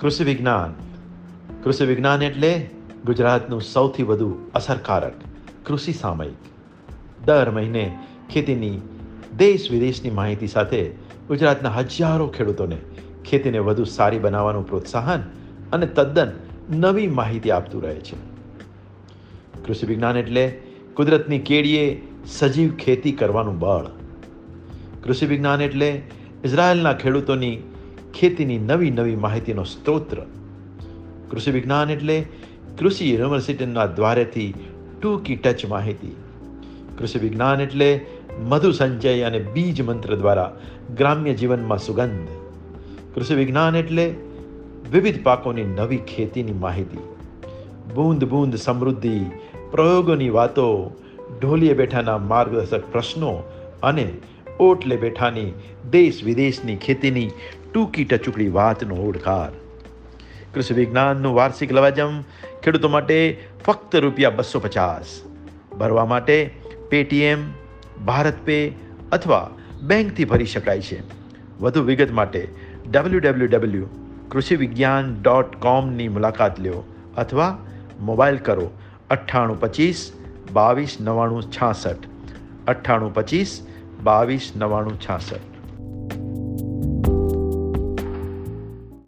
કૃષિ વિજ્ઞાન કૃષિ વિજ્ઞાન એટલે ગુજરાતનું સૌથી વધુ અસરકારક કૃષિ સામયિક. દર મહિને ખેતીની દેશ વિદેશની માહિતી સાથે ગુજરાતના હજારો ખેડૂતોને ખેતીને વધુ સારી બનાવવાનું પ્રોત્સાહન અને તદ્દન નવી માહિતી આપતું રહે છે. કૃષિ વિજ્ઞાન એટલે કુદરતની કેડીએ સજીવ ખેતી કરવાનું બળ. કૃષિ વિજ્ઞાન એટલે ઇઝરાયલના ખેડૂતોની ખેતીની નવી નવી માહિતીનો સ્ત્રોત્ર કૃષિ વિજ્ઞાન એટલે કૃષિ યુનિવર્સિટીના દ્વારેથી ટૂંકી ટચ માહિતી. કૃષિ વિજ્ઞાન એટલે મધુ સંચય અને બીજ મંત્ર દ્વારા ગ્રામ્ય જીવનમાં સુગંધ. કૃષિ વિજ્ઞાન એટલે વિવિધ પાકોની નવી ખેતીની માહિતી. બૂંદ બૂંદ સમૃદ્ધિ, પ્રયોગોની વાતો, ઢોલીએ બેઠાના માર્ગદર્શક પ્રશ્નો અને ઓટલે બેઠાની દેશ વિદેશની ખેતીની ટૂંકી ટચુકડી વાતનો ઓળખાર કૃષિ વિજ્ઞાનનું વાર્ષિક લવાજમ ખેડૂતો માટે ફક્ત રૂપિયા બસો પચાસ ભરવા માટે પેટીએમ ભારત પે અથવા બેંકથી ભરી શકાય છે વધુ વિગત માટે ડબલ્યુ ડબલ્યુ ડબલ્યુ કૃષિ વિજ્ઞાન ડોટ કોમની મુલાકાત લ્યો અથવા મોબાઈલ કરો અઠ્ઠાણું પચીસ બાવીસ નવ્વાણું છાસઠ અઠ્ઠાણું પચીસ બાવીસ નવ્વાણું છાસઠ